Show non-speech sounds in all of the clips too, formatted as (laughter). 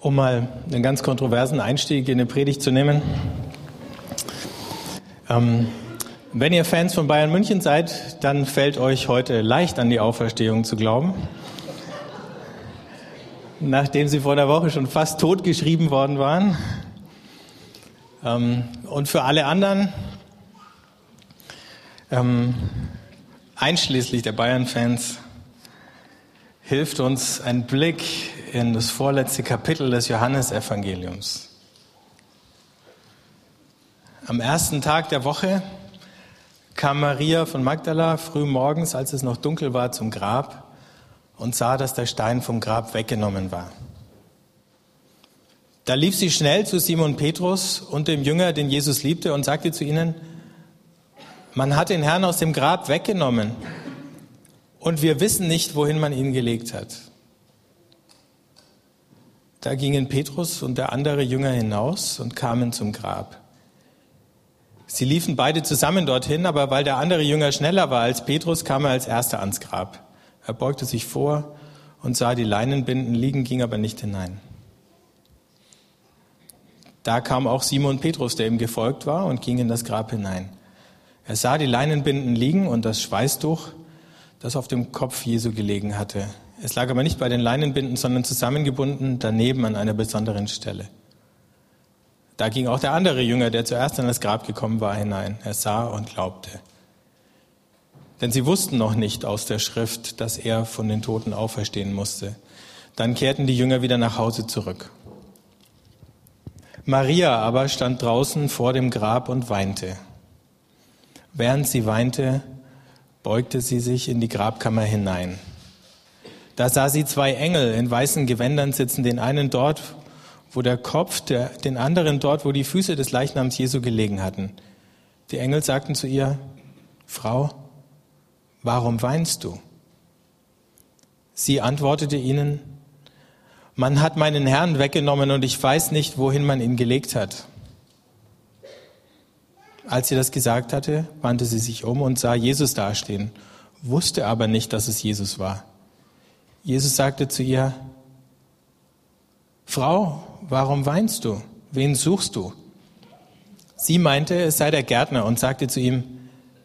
Um mal einen ganz kontroversen Einstieg in eine Predigt zu nehmen. Ähm, wenn ihr Fans von Bayern München seid, dann fällt euch heute leicht an die Auferstehung zu glauben. Nachdem sie vor der Woche schon fast totgeschrieben worden waren. Ähm, und für alle anderen, ähm, einschließlich der Bayern-Fans, hilft uns ein Blick in das vorletzte Kapitel des Johannesevangeliums. Am ersten Tag der Woche kam Maria von Magdala früh morgens, als es noch dunkel war, zum Grab und sah, dass der Stein vom Grab weggenommen war. Da lief sie schnell zu Simon Petrus und dem Jünger, den Jesus liebte, und sagte zu ihnen, man hat den Herrn aus dem Grab weggenommen und wir wissen nicht, wohin man ihn gelegt hat. Da gingen Petrus und der andere Jünger hinaus und kamen zum Grab. Sie liefen beide zusammen dorthin, aber weil der andere Jünger schneller war als Petrus, kam er als erster ans Grab. Er beugte sich vor und sah die Leinenbinden liegen, ging aber nicht hinein. Da kam auch Simon Petrus, der ihm gefolgt war, und ging in das Grab hinein. Er sah die Leinenbinden liegen und das Schweißtuch, das auf dem Kopf Jesu gelegen hatte. Es lag aber nicht bei den Leinenbinden, sondern zusammengebunden daneben an einer besonderen Stelle. Da ging auch der andere Jünger, der zuerst an das Grab gekommen war, hinein. Er sah und glaubte. Denn sie wussten noch nicht aus der Schrift, dass er von den Toten auferstehen musste. Dann kehrten die Jünger wieder nach Hause zurück. Maria aber stand draußen vor dem Grab und weinte. Während sie weinte, beugte sie sich in die Grabkammer hinein. Da sah sie zwei Engel in weißen Gewändern sitzen, den einen dort, wo der Kopf, der, den anderen dort, wo die Füße des Leichnams Jesu gelegen hatten. Die Engel sagten zu ihr, Frau, warum weinst du? Sie antwortete ihnen, man hat meinen Herrn weggenommen und ich weiß nicht, wohin man ihn gelegt hat. Als sie das gesagt hatte, wandte sie sich um und sah Jesus dastehen, wusste aber nicht, dass es Jesus war. Jesus sagte zu ihr, Frau, warum weinst du? Wen suchst du? Sie meinte, es sei der Gärtner und sagte zu ihm,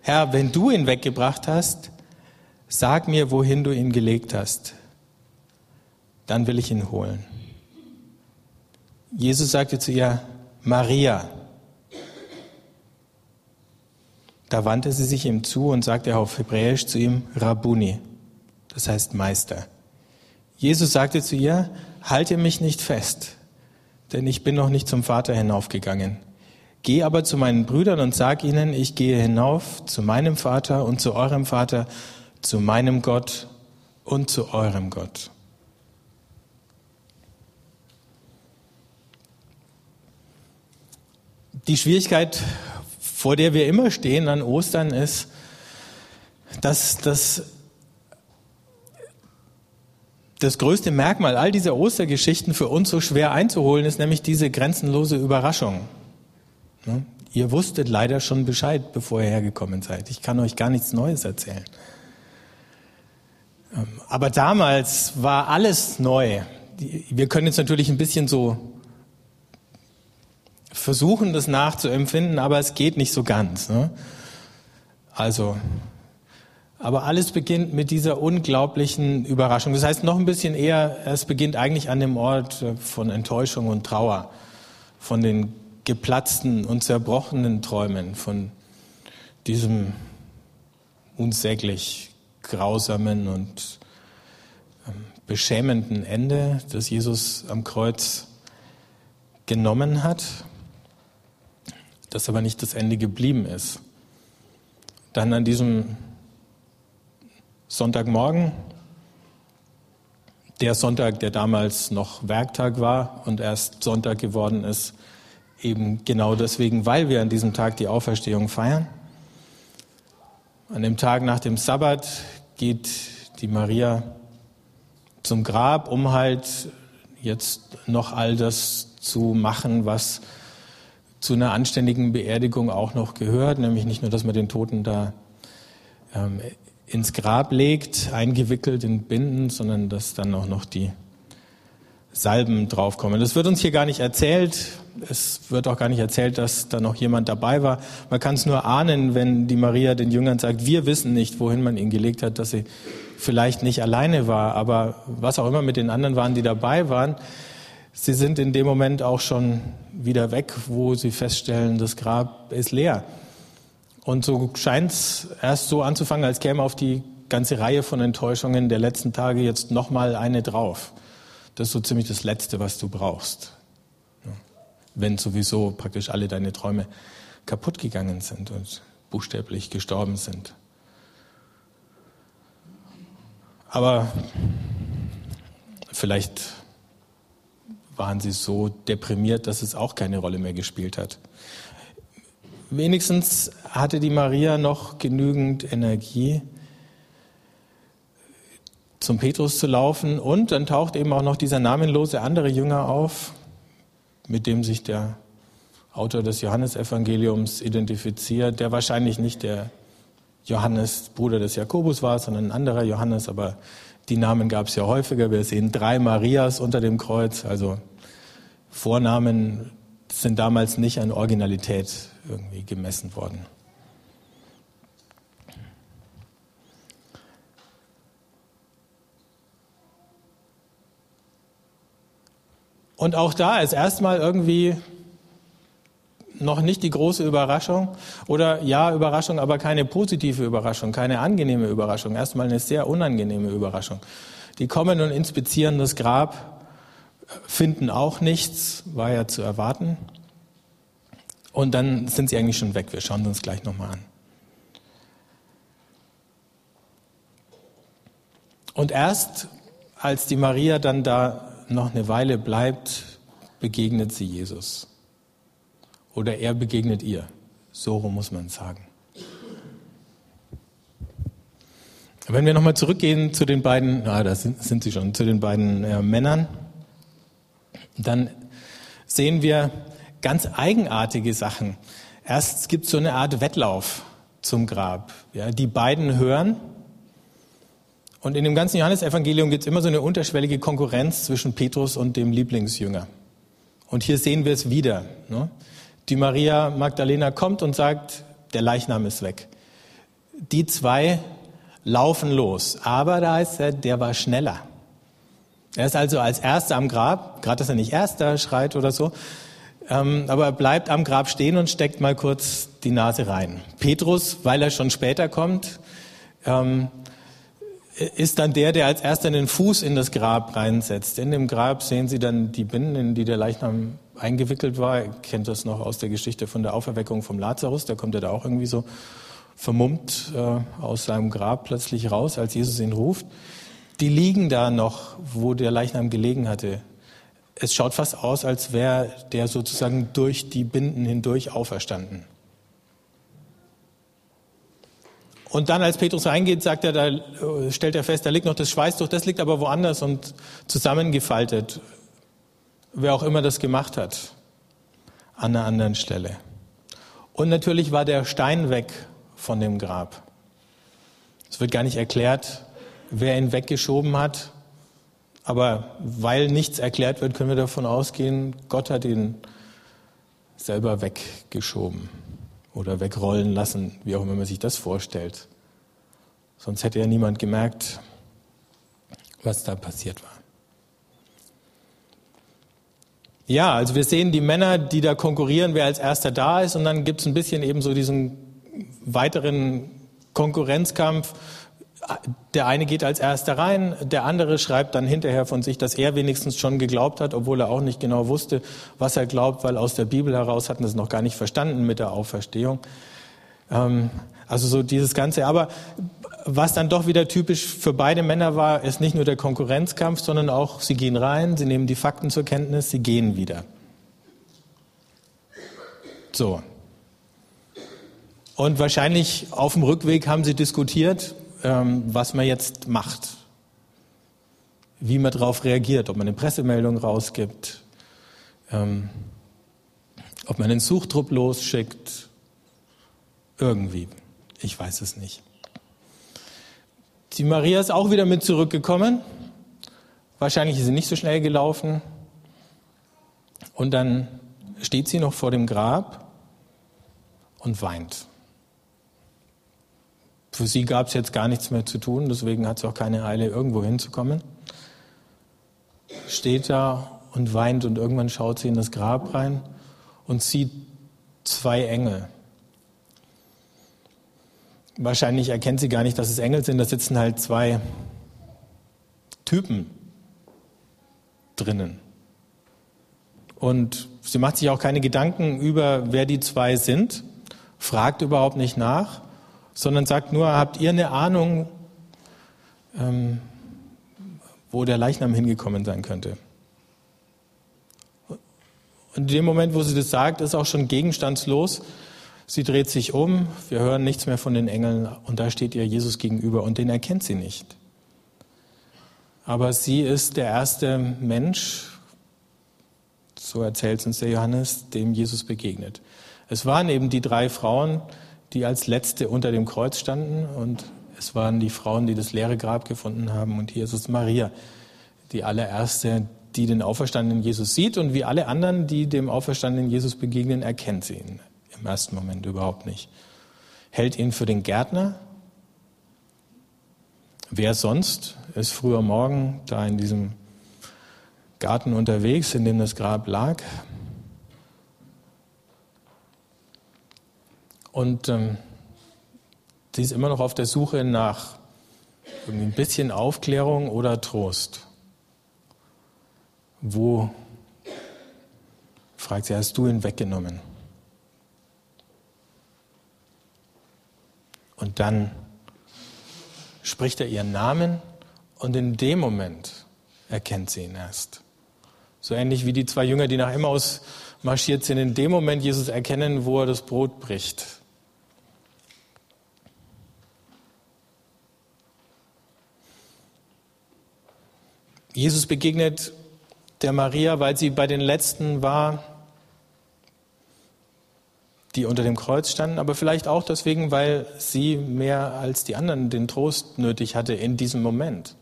Herr, wenn du ihn weggebracht hast, sag mir, wohin du ihn gelegt hast. Dann will ich ihn holen. Jesus sagte zu ihr, Maria. Da wandte sie sich ihm zu und sagte auf Hebräisch zu ihm Rabuni, das heißt Meister. Jesus sagte zu ihr, halte mich nicht fest, denn ich bin noch nicht zum Vater hinaufgegangen. Geh aber zu meinen Brüdern und sag ihnen, ich gehe hinauf zu meinem Vater und zu eurem Vater, zu meinem Gott und zu eurem Gott. Die Schwierigkeit vor der wir immer stehen an Ostern, ist, dass das, das größte Merkmal all dieser Ostergeschichten für uns so schwer einzuholen ist, nämlich diese grenzenlose Überraschung. Ne? Ihr wusstet leider schon Bescheid, bevor ihr hergekommen seid. Ich kann euch gar nichts Neues erzählen. Ähm, aber damals war alles neu. Wir können jetzt natürlich ein bisschen so versuchen, das nachzuempfinden, aber es geht nicht so ganz. Ne? Also, aber alles beginnt mit dieser unglaublichen Überraschung. Das heißt noch ein bisschen eher, es beginnt eigentlich an dem Ort von Enttäuschung und Trauer, von den geplatzten und zerbrochenen Träumen, von diesem unsäglich grausamen und ähm, beschämenden Ende, das Jesus am Kreuz genommen hat das aber nicht das Ende geblieben ist. Dann an diesem Sonntagmorgen, der Sonntag, der damals noch Werktag war und erst Sonntag geworden ist, eben genau deswegen, weil wir an diesem Tag die Auferstehung feiern. An dem Tag nach dem Sabbat geht die Maria zum Grab, um halt jetzt noch all das zu machen, was zu einer anständigen Beerdigung auch noch gehört, nämlich nicht nur, dass man den Toten da ähm, ins Grab legt, eingewickelt in Binden, sondern dass dann auch noch die Salben draufkommen. Das wird uns hier gar nicht erzählt. Es wird auch gar nicht erzählt, dass da noch jemand dabei war. Man kann es nur ahnen, wenn die Maria den Jüngern sagt, wir wissen nicht, wohin man ihn gelegt hat, dass sie vielleicht nicht alleine war. Aber was auch immer mit den anderen waren, die dabei waren, sie sind in dem Moment auch schon wieder weg, wo sie feststellen, das Grab ist leer. Und so scheint es erst so anzufangen, als käme auf die ganze Reihe von Enttäuschungen der letzten Tage jetzt nochmal eine drauf. Das ist so ziemlich das Letzte, was du brauchst. Wenn sowieso praktisch alle deine Träume kaputt gegangen sind und buchstäblich gestorben sind. Aber vielleicht waren sie so deprimiert, dass es auch keine Rolle mehr gespielt hat. Wenigstens hatte die Maria noch genügend Energie, zum Petrus zu laufen. Und dann taucht eben auch noch dieser namenlose andere Jünger auf, mit dem sich der Autor des Johannesevangeliums identifiziert, der wahrscheinlich nicht der Johannes, Bruder des Jakobus war, sondern ein anderer Johannes, aber die Namen gab es ja häufiger. Wir sehen drei Marias unter dem Kreuz, also Vornamen sind damals nicht an Originalität irgendwie gemessen worden. Und auch da ist erstmal irgendwie noch nicht die große Überraschung oder ja Überraschung, aber keine positive Überraschung, keine angenehme Überraschung, erstmal eine sehr unangenehme Überraschung. Die kommen und inspizieren das Grab, finden auch nichts, war ja zu erwarten. Und dann sind sie eigentlich schon weg. Wir schauen uns gleich nochmal an. Und erst als die Maria dann da noch eine Weile bleibt, begegnet sie Jesus. Oder er begegnet ihr. So muss man sagen. Wenn wir nochmal zurückgehen zu den beiden, ah, da sind, sind sie schon, zu den beiden äh, Männern, dann sehen wir ganz eigenartige Sachen. Erst gibt es so eine Art Wettlauf zum Grab. Ja, die beiden hören, und in dem ganzen Johannesevangelium gibt es immer so eine unterschwellige Konkurrenz zwischen Petrus und dem Lieblingsjünger. Und hier sehen wir es wieder. Ne? Die Maria Magdalena kommt und sagt, der Leichnam ist weg. Die zwei laufen los. Aber da heißt er, der war schneller. Er ist also als Erster am Grab, gerade dass er nicht Erster schreit oder so, ähm, aber er bleibt am Grab stehen und steckt mal kurz die Nase rein. Petrus, weil er schon später kommt, ähm, ist dann der, der als erster den Fuß in das Grab reinsetzt. In dem Grab sehen Sie dann die Binden, in die der Leichnam eingewickelt war. Ihr kennt das noch aus der Geschichte von der Auferweckung vom Lazarus. Da kommt er da auch irgendwie so vermummt äh, aus seinem Grab plötzlich raus, als Jesus ihn ruft. Die liegen da noch, wo der Leichnam gelegen hatte. Es schaut fast aus, als wäre der sozusagen durch die Binden hindurch auferstanden. Und dann, als Petrus reingeht, sagt er, da äh, stellt er fest, da liegt noch das Schweißtuch, das liegt aber woanders und zusammengefaltet. Wer auch immer das gemacht hat, an einer anderen Stelle. Und natürlich war der Stein weg von dem Grab. Es wird gar nicht erklärt, wer ihn weggeschoben hat. Aber weil nichts erklärt wird, können wir davon ausgehen, Gott hat ihn selber weggeschoben oder wegrollen lassen, wie auch immer man sich das vorstellt. Sonst hätte ja niemand gemerkt, was da passiert war. Ja, also wir sehen die Männer, die da konkurrieren, wer als erster da ist, und dann gibt es ein bisschen eben so diesen weiteren Konkurrenzkampf. Der eine geht als erster rein, der andere schreibt dann hinterher von sich, dass er wenigstens schon geglaubt hat, obwohl er auch nicht genau wusste, was er glaubt, weil aus der Bibel heraus hatten es noch gar nicht verstanden mit der Auferstehung. Ähm, also so dieses Ganze. Aber was dann doch wieder typisch für beide Männer war, ist nicht nur der Konkurrenzkampf, sondern auch, sie gehen rein, sie nehmen die Fakten zur Kenntnis, sie gehen wieder. So. Und wahrscheinlich auf dem Rückweg haben sie diskutiert, ähm, was man jetzt macht, wie man darauf reagiert, ob man eine Pressemeldung rausgibt, ähm, ob man einen Suchtrupp losschickt, irgendwie. Ich weiß es nicht. Die Maria ist auch wieder mit zurückgekommen, Wahrscheinlich ist sie nicht so schnell gelaufen. Und dann steht sie noch vor dem Grab und weint. Für sie gab es jetzt gar nichts mehr zu tun, deswegen hat sie auch keine Eile, irgendwo hinzukommen. Steht da und weint und irgendwann schaut sie in das Grab rein und sieht zwei Engel. Wahrscheinlich erkennt sie gar nicht, dass es Engel sind, da sitzen halt zwei Typen drinnen. Und sie macht sich auch keine Gedanken über, wer die zwei sind, fragt überhaupt nicht nach, sondern sagt nur, habt ihr eine Ahnung, ähm, wo der Leichnam hingekommen sein könnte? Und in dem Moment, wo sie das sagt, ist auch schon gegenstandslos. Sie dreht sich um, wir hören nichts mehr von den Engeln und da steht ihr Jesus gegenüber und den erkennt sie nicht. Aber sie ist der erste Mensch, so erzählt uns der Johannes, dem Jesus begegnet. Es waren eben die drei Frauen, die als letzte unter dem Kreuz standen und es waren die Frauen, die das leere Grab gefunden haben und hier ist es Maria, die allererste, die den auferstandenen Jesus sieht und wie alle anderen, die dem auferstandenen Jesus begegnen, erkennt sie ihn im ersten Moment überhaupt nicht. Hält ihn für den Gärtner. Wer sonst ist früher Morgen da in diesem Garten unterwegs, in dem das Grab lag. Und ähm, sie ist immer noch auf der Suche nach ein bisschen Aufklärung oder Trost. Wo, fragt sie, hast du ihn weggenommen? Und dann spricht er ihren Namen und in dem Moment erkennt sie ihn erst. So ähnlich wie die zwei Jünger, die nach Emmaus marschiert sind, in dem Moment Jesus erkennen, wo er das Brot bricht. Jesus begegnet der Maria, weil sie bei den Letzten war, die unter dem Kreuz standen, aber vielleicht auch deswegen, weil sie mehr als die anderen den Trost nötig hatte in diesem Moment.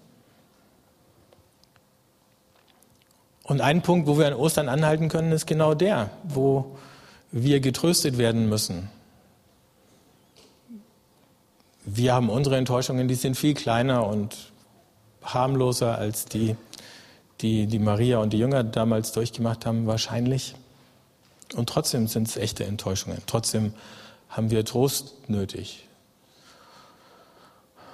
Und ein Punkt, wo wir an Ostern anhalten können, ist genau der, wo wir getröstet werden müssen. Wir haben unsere Enttäuschungen, die sind viel kleiner und harmloser als die, die die Maria und die Jünger damals durchgemacht haben, wahrscheinlich. Und trotzdem sind es echte Enttäuschungen. Trotzdem haben wir Trost nötig.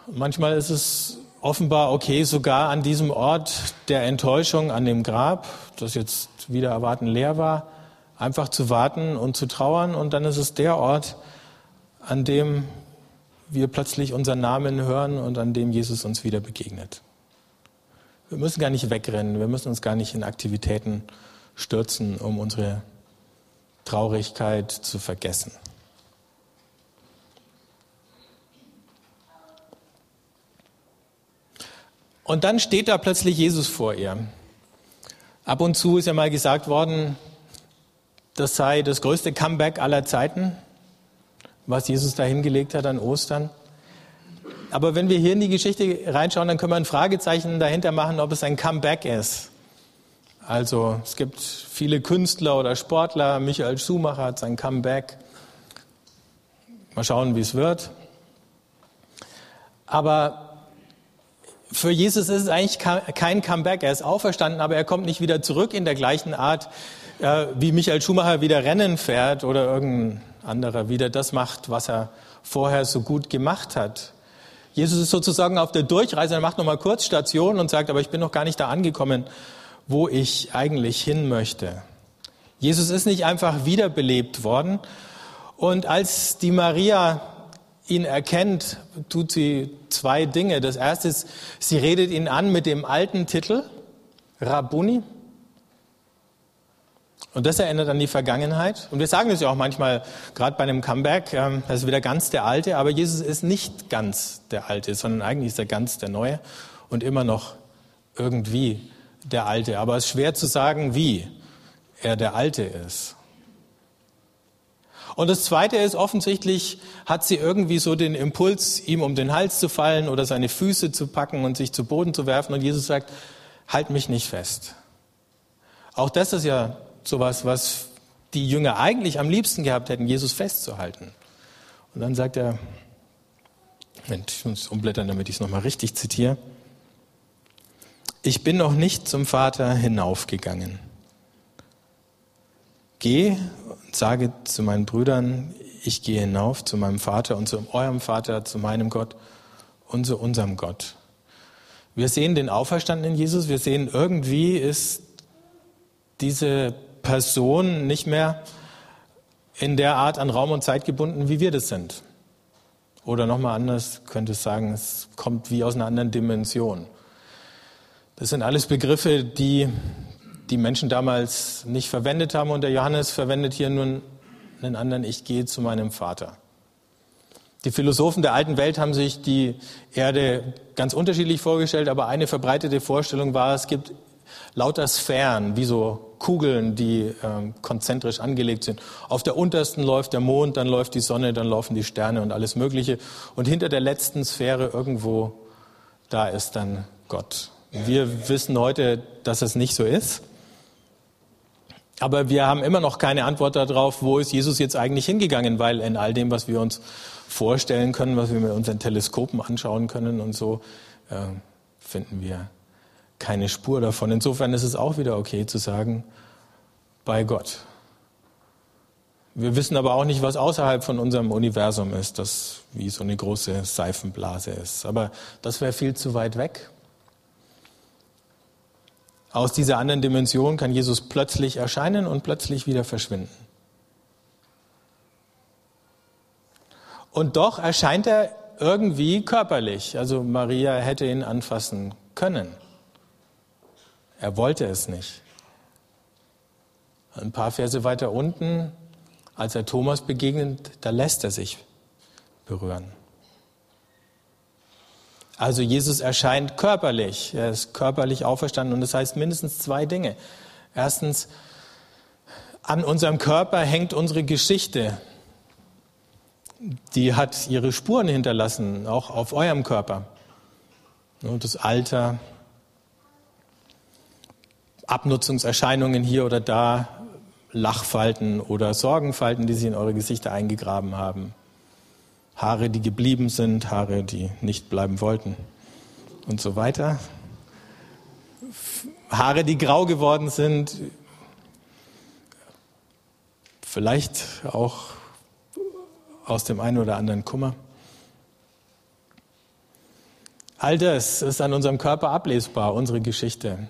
manchmal ist es offenbar okay, sogar an diesem Ort der Enttäuschung, an dem Grab, das jetzt wieder erwarten leer war, einfach zu warten und zu trauern. Und dann ist es der Ort, an dem wir plötzlich unseren Namen hören und an dem Jesus uns wieder begegnet. Wir müssen gar nicht wegrennen, wir müssen uns gar nicht in Aktivitäten stürzen, um unsere Traurigkeit zu vergessen. Und dann steht da plötzlich Jesus vor ihr. Ab und zu ist ja mal gesagt worden, das sei das größte Comeback aller Zeiten, was Jesus da hingelegt hat an Ostern. Aber wenn wir hier in die Geschichte reinschauen, dann können wir ein Fragezeichen dahinter machen, ob es ein Comeback ist. Also es gibt viele Künstler oder Sportler. Michael Schumacher hat sein Comeback. Mal schauen, wie es wird. Aber für Jesus ist es eigentlich kein Comeback. Er ist auferstanden, aber er kommt nicht wieder zurück in der gleichen Art, äh, wie Michael Schumacher wieder Rennen fährt oder irgendein anderer wieder das macht, was er vorher so gut gemacht hat. Jesus ist sozusagen auf der Durchreise, er macht nochmal kurz Station und sagt, aber ich bin noch gar nicht da angekommen, wo ich eigentlich hin möchte. Jesus ist nicht einfach wiederbelebt worden. Und als die Maria ihn erkennt, tut sie zwei Dinge. Das erste ist, sie redet ihn an mit dem alten Titel, Rabuni. Und das erinnert an die Vergangenheit. Und wir sagen das ja auch manchmal, gerade bei einem Comeback, ähm, das ist wieder ganz der Alte, aber Jesus ist nicht ganz der Alte, sondern eigentlich ist er ganz der Neue und immer noch irgendwie der Alte. Aber es ist schwer zu sagen, wie er der Alte ist. Und das Zweite ist, offensichtlich hat sie irgendwie so den Impuls, ihm um den Hals zu fallen oder seine Füße zu packen und sich zu Boden zu werfen. Und Jesus sagt, halt mich nicht fest. Auch das ist ja sowas, was die Jünger eigentlich am liebsten gehabt hätten, Jesus festzuhalten. Und dann sagt er, ich muss umblättern, damit ich es nochmal richtig zitiere. Ich bin noch nicht zum Vater hinaufgegangen. Geh und sage zu meinen Brüdern, ich gehe hinauf zu meinem Vater und zu eurem Vater, zu meinem Gott und zu unserem Gott. Wir sehen den auferstandenen Jesus, wir sehen irgendwie ist diese Person nicht mehr in der Art an Raum und Zeit gebunden, wie wir das sind. Oder nochmal anders könnte es sagen, es kommt wie aus einer anderen Dimension. Das sind alles Begriffe, die die Menschen damals nicht verwendet haben und der Johannes verwendet hier nun einen anderen, ich gehe zu meinem Vater. Die Philosophen der alten Welt haben sich die Erde ganz unterschiedlich vorgestellt, aber eine verbreitete Vorstellung war, es gibt lauter Sphären, wie so Kugeln, die ähm, konzentrisch angelegt sind. Auf der untersten läuft der Mond, dann läuft die Sonne, dann laufen die Sterne und alles Mögliche. Und hinter der letzten Sphäre irgendwo, da ist dann Gott. Wir wissen heute, dass es nicht so ist. Aber wir haben immer noch keine Antwort darauf, wo ist Jesus jetzt eigentlich hingegangen, weil in all dem, was wir uns vorstellen können, was wir mit unseren Teleskopen anschauen können und so, äh, finden wir keine Spur davon. Insofern ist es auch wieder okay zu sagen, bei Gott. Wir wissen aber auch nicht, was außerhalb von unserem Universum ist, das wie so eine große Seifenblase ist. Aber das wäre viel zu weit weg. Aus dieser anderen Dimension kann Jesus plötzlich erscheinen und plötzlich wieder verschwinden. Und doch erscheint er irgendwie körperlich. Also Maria hätte ihn anfassen können. Er wollte es nicht. Ein paar Verse weiter unten, als er Thomas begegnet, da lässt er sich berühren. Also Jesus erscheint körperlich, er ist körperlich auferstanden und das heißt mindestens zwei Dinge. Erstens, an unserem Körper hängt unsere Geschichte. Die hat ihre Spuren hinterlassen, auch auf eurem Körper. Das Alter, Abnutzungserscheinungen hier oder da, Lachfalten oder Sorgenfalten, die sich in eure Gesichter eingegraben haben. Haare, die geblieben sind, Haare, die nicht bleiben wollten und so weiter. Haare, die grau geworden sind, vielleicht auch aus dem einen oder anderen Kummer. All das ist an unserem Körper ablesbar, unsere Geschichte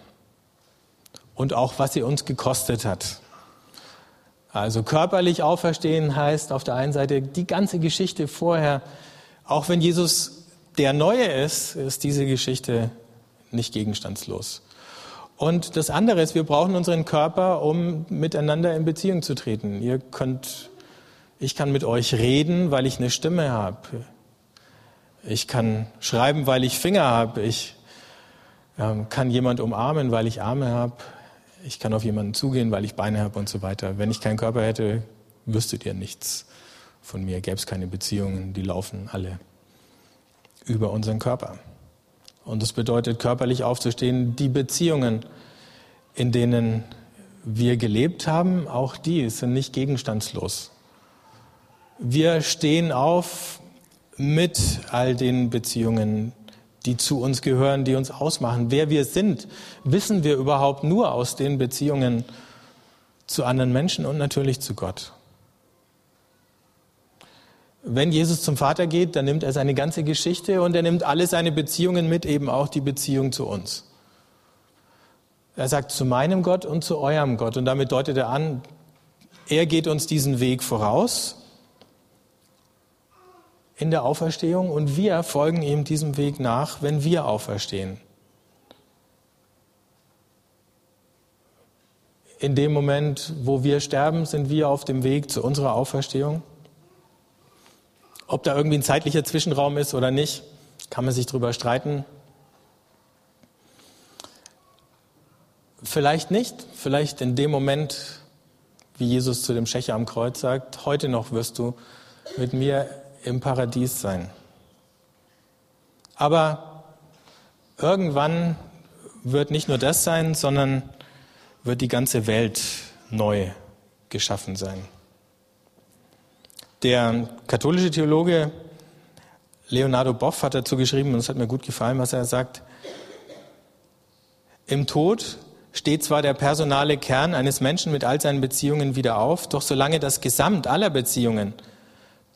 und auch was sie uns gekostet hat. Also körperlich auferstehen heißt auf der einen Seite die ganze Geschichte vorher, auch wenn Jesus der Neue ist, ist diese Geschichte nicht gegenstandslos. Und das andere ist, wir brauchen unseren Körper, um miteinander in Beziehung zu treten. Ihr könnt, ich kann mit euch reden, weil ich eine Stimme habe. Ich kann schreiben, weil ich Finger habe. Ich ähm, kann jemand umarmen, weil ich Arme habe ich kann auf jemanden zugehen, weil ich Beine habe und so weiter. Wenn ich keinen Körper hätte, wüsstet ihr nichts von mir, gäbe es keine Beziehungen, die laufen alle über unseren Körper. Und das bedeutet, körperlich aufzustehen, die Beziehungen, in denen wir gelebt haben, auch die sind nicht gegenstandslos. Wir stehen auf mit all den Beziehungen, die zu uns gehören, die uns ausmachen. Wer wir sind, wissen wir überhaupt nur aus den Beziehungen zu anderen Menschen und natürlich zu Gott. Wenn Jesus zum Vater geht, dann nimmt er seine ganze Geschichte und er nimmt alle seine Beziehungen mit, eben auch die Beziehung zu uns. Er sagt zu meinem Gott und zu eurem Gott und damit deutet er an, er geht uns diesen Weg voraus in der Auferstehung und wir folgen ihm diesem Weg nach, wenn wir auferstehen. In dem Moment, wo wir sterben, sind wir auf dem Weg zu unserer Auferstehung. Ob da irgendwie ein zeitlicher Zwischenraum ist oder nicht, kann man sich darüber streiten. Vielleicht nicht, vielleicht in dem Moment, wie Jesus zu dem Schächer am Kreuz sagt, heute noch wirst du mit mir im Paradies sein. Aber irgendwann wird nicht nur das sein, sondern wird die ganze Welt neu geschaffen sein. Der katholische Theologe Leonardo Boff hat dazu geschrieben, und es hat mir gut gefallen, was er sagt, im Tod steht zwar der personale Kern eines Menschen mit all seinen Beziehungen wieder auf, doch solange das Gesamt aller Beziehungen,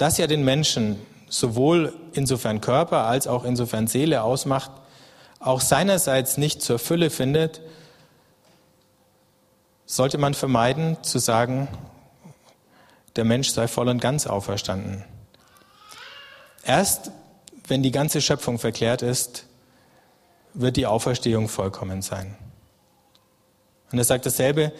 das ja den Menschen sowohl insofern Körper als auch insofern Seele ausmacht, auch seinerseits nicht zur Fülle findet, sollte man vermeiden zu sagen, der Mensch sei voll und ganz auferstanden. Erst wenn die ganze Schöpfung verklärt ist, wird die Auferstehung vollkommen sein. Und er sagt dasselbe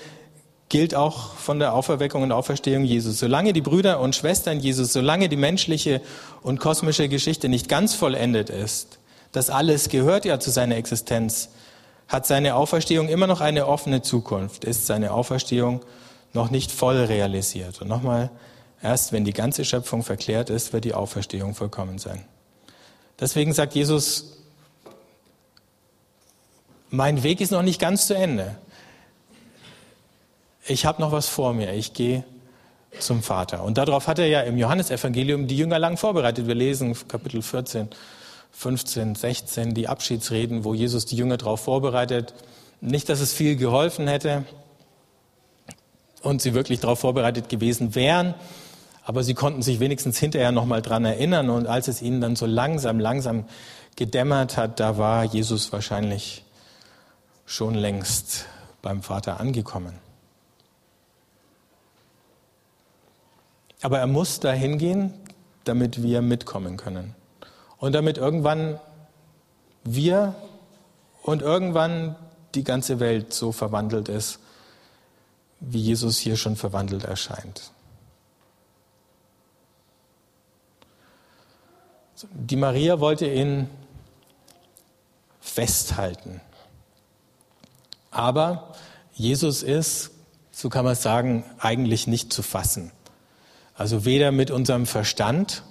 gilt auch von der Auferweckung und Auferstehung Jesus. Solange die Brüder und Schwestern Jesus, solange die menschliche und kosmische Geschichte nicht ganz vollendet ist, das alles gehört ja zu seiner Existenz, hat seine Auferstehung immer noch eine offene Zukunft, ist seine Auferstehung noch nicht voll realisiert. Und nochmal, erst wenn die ganze Schöpfung verklärt ist, wird die Auferstehung vollkommen sein. Deswegen sagt Jesus, mein Weg ist noch nicht ganz zu Ende ich habe noch was vor mir, ich gehe zum Vater. Und darauf hat er ja im Johannesevangelium die Jünger lang vorbereitet. Wir lesen Kapitel 14, 15, 16 die Abschiedsreden, wo Jesus die Jünger darauf vorbereitet. Nicht, dass es viel geholfen hätte und sie wirklich darauf vorbereitet gewesen wären, aber sie konnten sich wenigstens hinterher nochmal dran erinnern. Und als es ihnen dann so langsam, langsam gedämmert hat, da war Jesus wahrscheinlich schon längst beim Vater angekommen. Aber er muss dahin gehen, damit wir mitkommen können. Und damit irgendwann wir und irgendwann die ganze Welt so verwandelt ist, wie Jesus hier schon verwandelt erscheint. Die Maria wollte ihn festhalten. Aber Jesus ist, so kann man sagen, eigentlich nicht zu fassen. Also weder mit unserem Verstand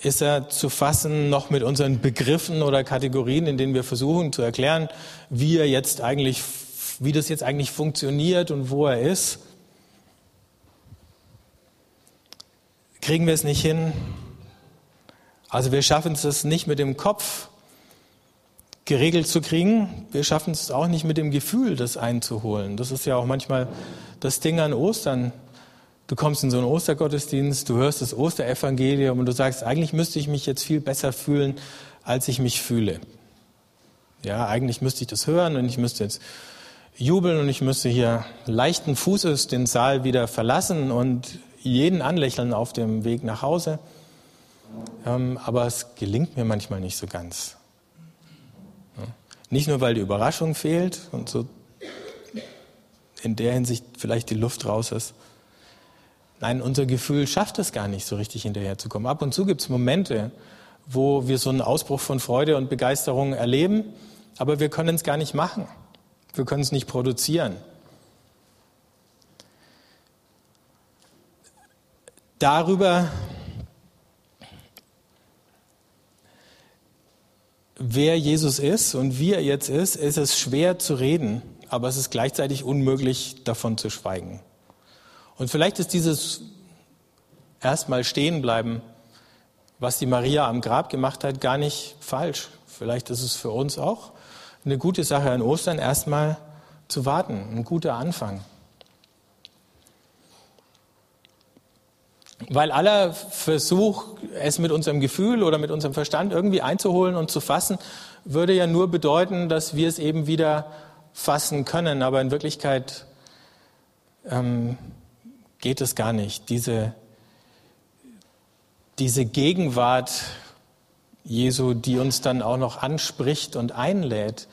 ist er zu fassen, noch mit unseren Begriffen oder Kategorien, in denen wir versuchen zu erklären, wie er jetzt eigentlich, wie das jetzt eigentlich funktioniert und wo er ist. Kriegen wir es nicht hin? Also wir schaffen es nicht mit dem Kopf geregelt zu kriegen. Wir schaffen es auch nicht mit dem Gefühl, das einzuholen. Das ist ja auch manchmal das Ding an Ostern. Du kommst in so einen Ostergottesdienst, du hörst das Osterevangelium und du sagst, eigentlich müsste ich mich jetzt viel besser fühlen, als ich mich fühle. Ja, eigentlich müsste ich das hören und ich müsste jetzt jubeln und ich müsste hier leichten Fußes den Saal wieder verlassen und jeden anlächeln auf dem Weg nach Hause. Ähm, aber es gelingt mir manchmal nicht so ganz. Nicht nur, weil die Überraschung fehlt und so in der Hinsicht vielleicht die Luft raus ist, Nein, unser Gefühl schafft es gar nicht so richtig hinterherzukommen. Ab und zu gibt es Momente, wo wir so einen Ausbruch von Freude und Begeisterung erleben, aber wir können es gar nicht machen. Wir können es nicht produzieren. Darüber, wer Jesus ist und wie er jetzt ist, ist es schwer zu reden, aber es ist gleichzeitig unmöglich, davon zu schweigen. Und vielleicht ist dieses erstmal stehen bleiben, was die Maria am Grab gemacht hat, gar nicht falsch. Vielleicht ist es für uns auch eine gute Sache an Ostern, erstmal zu warten, ein guter Anfang. Weil aller Versuch, es mit unserem Gefühl oder mit unserem Verstand irgendwie einzuholen und zu fassen, würde ja nur bedeuten, dass wir es eben wieder fassen können. Aber in Wirklichkeit ähm, geht es gar nicht. Diese, diese Gegenwart Jesu, die uns dann auch noch anspricht und einlädt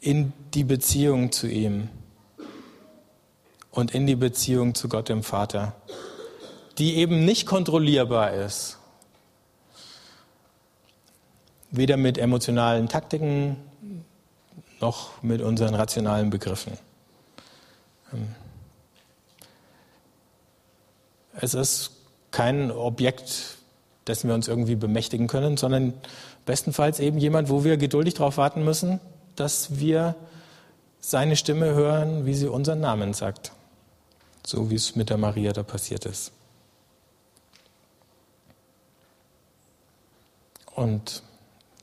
in die Beziehung zu ihm und in die Beziehung zu Gott dem Vater, die eben nicht kontrollierbar ist. Weder mit emotionalen Taktiken noch mit unseren rationalen Begriffen. Es ist kein Objekt, dessen wir uns irgendwie bemächtigen können, sondern Bestenfalls eben jemand, wo wir geduldig darauf warten müssen, dass wir seine Stimme hören, wie sie unseren Namen sagt. So wie es mit der Maria da passiert ist. Und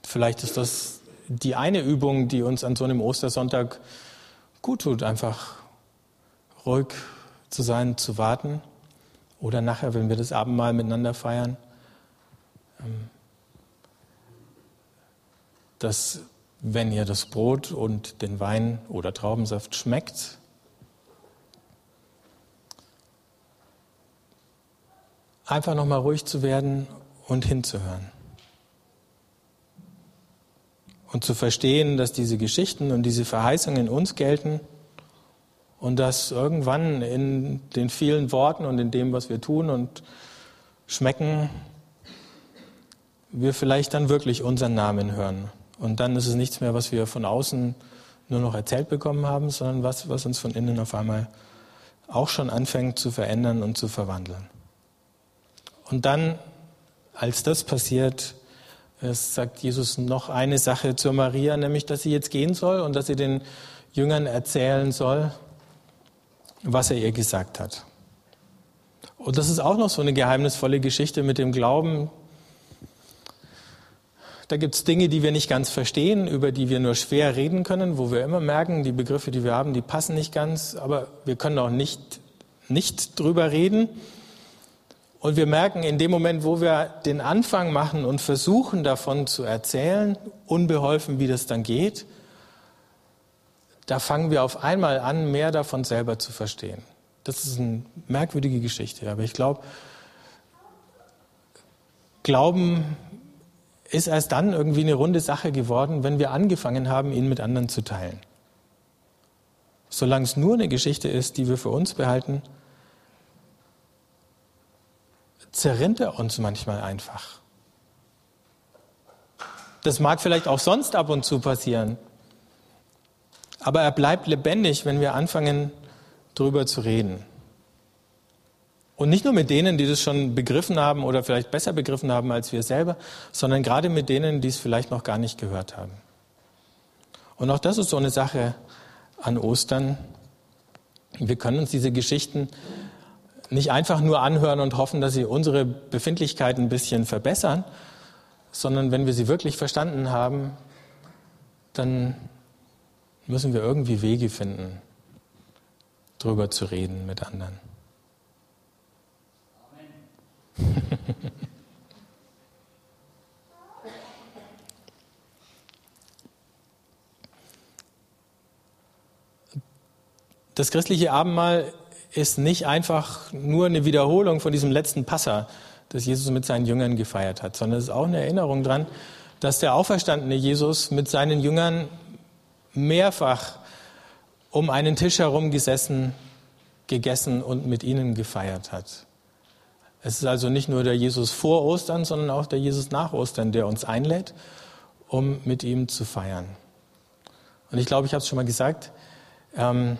vielleicht ist das die eine Übung, die uns an so einem Ostersonntag gut tut, einfach ruhig zu sein, zu warten. Oder nachher, wenn wir das Abendmahl miteinander feiern, ähm, dass wenn ihr das Brot und den Wein oder Traubensaft schmeckt, einfach nochmal ruhig zu werden und hinzuhören. Und zu verstehen, dass diese Geschichten und diese Verheißungen uns gelten und dass irgendwann in den vielen Worten und in dem, was wir tun und schmecken, wir vielleicht dann wirklich unseren Namen hören. Und dann ist es nichts mehr, was wir von außen nur noch erzählt bekommen haben, sondern was, was uns von innen auf einmal auch schon anfängt zu verändern und zu verwandeln. Und dann, als das passiert, es sagt Jesus noch eine Sache zur Maria, nämlich, dass sie jetzt gehen soll und dass sie den Jüngern erzählen soll, was er ihr gesagt hat. Und das ist auch noch so eine geheimnisvolle Geschichte mit dem Glauben, da gibt es Dinge, die wir nicht ganz verstehen, über die wir nur schwer reden können, wo wir immer merken, die Begriffe, die wir haben, die passen nicht ganz, aber wir können auch nicht, nicht drüber reden. Und wir merken in dem Moment, wo wir den Anfang machen und versuchen davon zu erzählen, unbeholfen, wie das dann geht, da fangen wir auf einmal an, mehr davon selber zu verstehen. Das ist eine merkwürdige Geschichte, aber ich glaube, Glauben ist erst dann irgendwie eine runde Sache geworden, wenn wir angefangen haben, ihn mit anderen zu teilen. Solange es nur eine Geschichte ist, die wir für uns behalten, zerrinnt er uns manchmal einfach. Das mag vielleicht auch sonst ab und zu passieren, aber er bleibt lebendig, wenn wir anfangen, darüber zu reden. Und nicht nur mit denen, die das schon begriffen haben oder vielleicht besser begriffen haben als wir selber, sondern gerade mit denen, die es vielleicht noch gar nicht gehört haben. Und auch das ist so eine Sache an Ostern. Wir können uns diese Geschichten nicht einfach nur anhören und hoffen, dass sie unsere Befindlichkeit ein bisschen verbessern, sondern wenn wir sie wirklich verstanden haben, dann müssen wir irgendwie Wege finden, darüber zu reden mit anderen. (laughs) Das christliche Abendmahl ist nicht einfach nur eine Wiederholung von diesem letzten Passa, das Jesus mit seinen Jüngern gefeiert hat, sondern es ist auch eine Erinnerung daran, dass der auferstandene Jesus mit seinen Jüngern mehrfach um einen Tisch herum gesessen, gegessen und mit ihnen gefeiert hat. Es ist also nicht nur der Jesus vor Ostern, sondern auch der Jesus nach Ostern, der uns einlädt, um mit ihm zu feiern. Und ich glaube, ich habe es schon mal gesagt, ähm,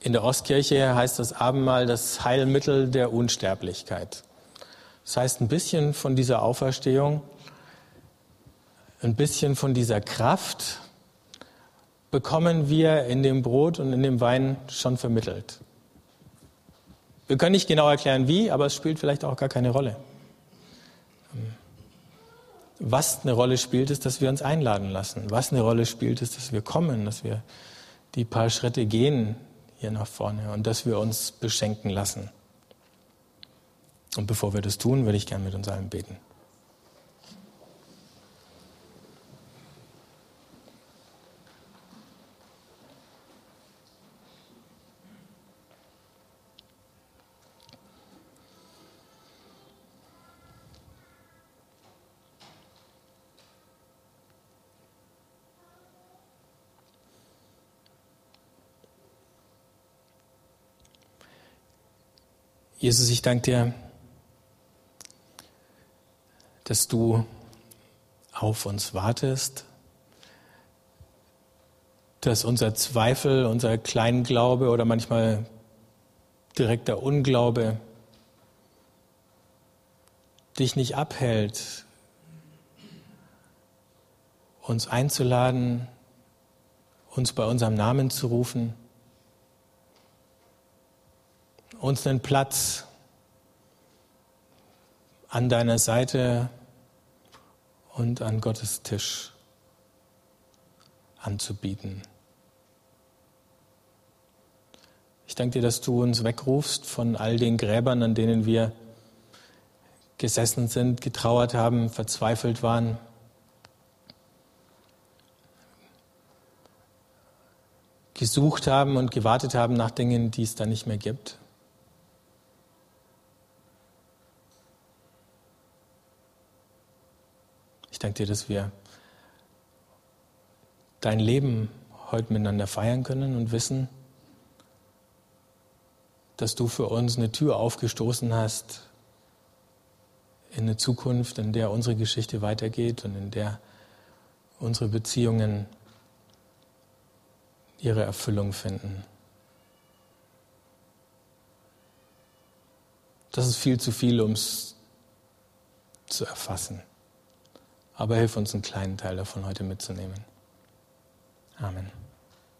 in der Ostkirche heißt das Abendmahl das Heilmittel der Unsterblichkeit. Das heißt, ein bisschen von dieser Auferstehung, ein bisschen von dieser Kraft bekommen wir in dem Brot und in dem Wein schon vermittelt. Wir können nicht genau erklären, wie, aber es spielt vielleicht auch gar keine Rolle. Was eine Rolle spielt, ist, dass wir uns einladen lassen. Was eine Rolle spielt, ist, dass wir kommen, dass wir die paar Schritte gehen hier nach vorne und dass wir uns beschenken lassen. Und bevor wir das tun, würde ich gerne mit uns allen beten. Jesus, ich danke dir, dass du auf uns wartest, dass unser Zweifel, unser Kleinglaube oder manchmal direkter Unglaube dich nicht abhält, uns einzuladen, uns bei unserem Namen zu rufen, uns einen Platz an deiner Seite und an Gottes Tisch anzubieten. Ich danke dir, dass du uns wegrufst von all den Gräbern, an denen wir gesessen sind, getrauert haben, verzweifelt waren. gesucht haben und gewartet haben nach Dingen, die es da nicht mehr gibt. Danke dir, dass wir dein Leben heute miteinander feiern können und wissen, dass du für uns eine Tür aufgestoßen hast in eine Zukunft, in der unsere Geschichte weitergeht und in der unsere Beziehungen ihre Erfüllung finden. Das ist viel zu viel, um es zu erfassen. Aber hilf uns, einen kleinen Teil davon heute mitzunehmen. Amen.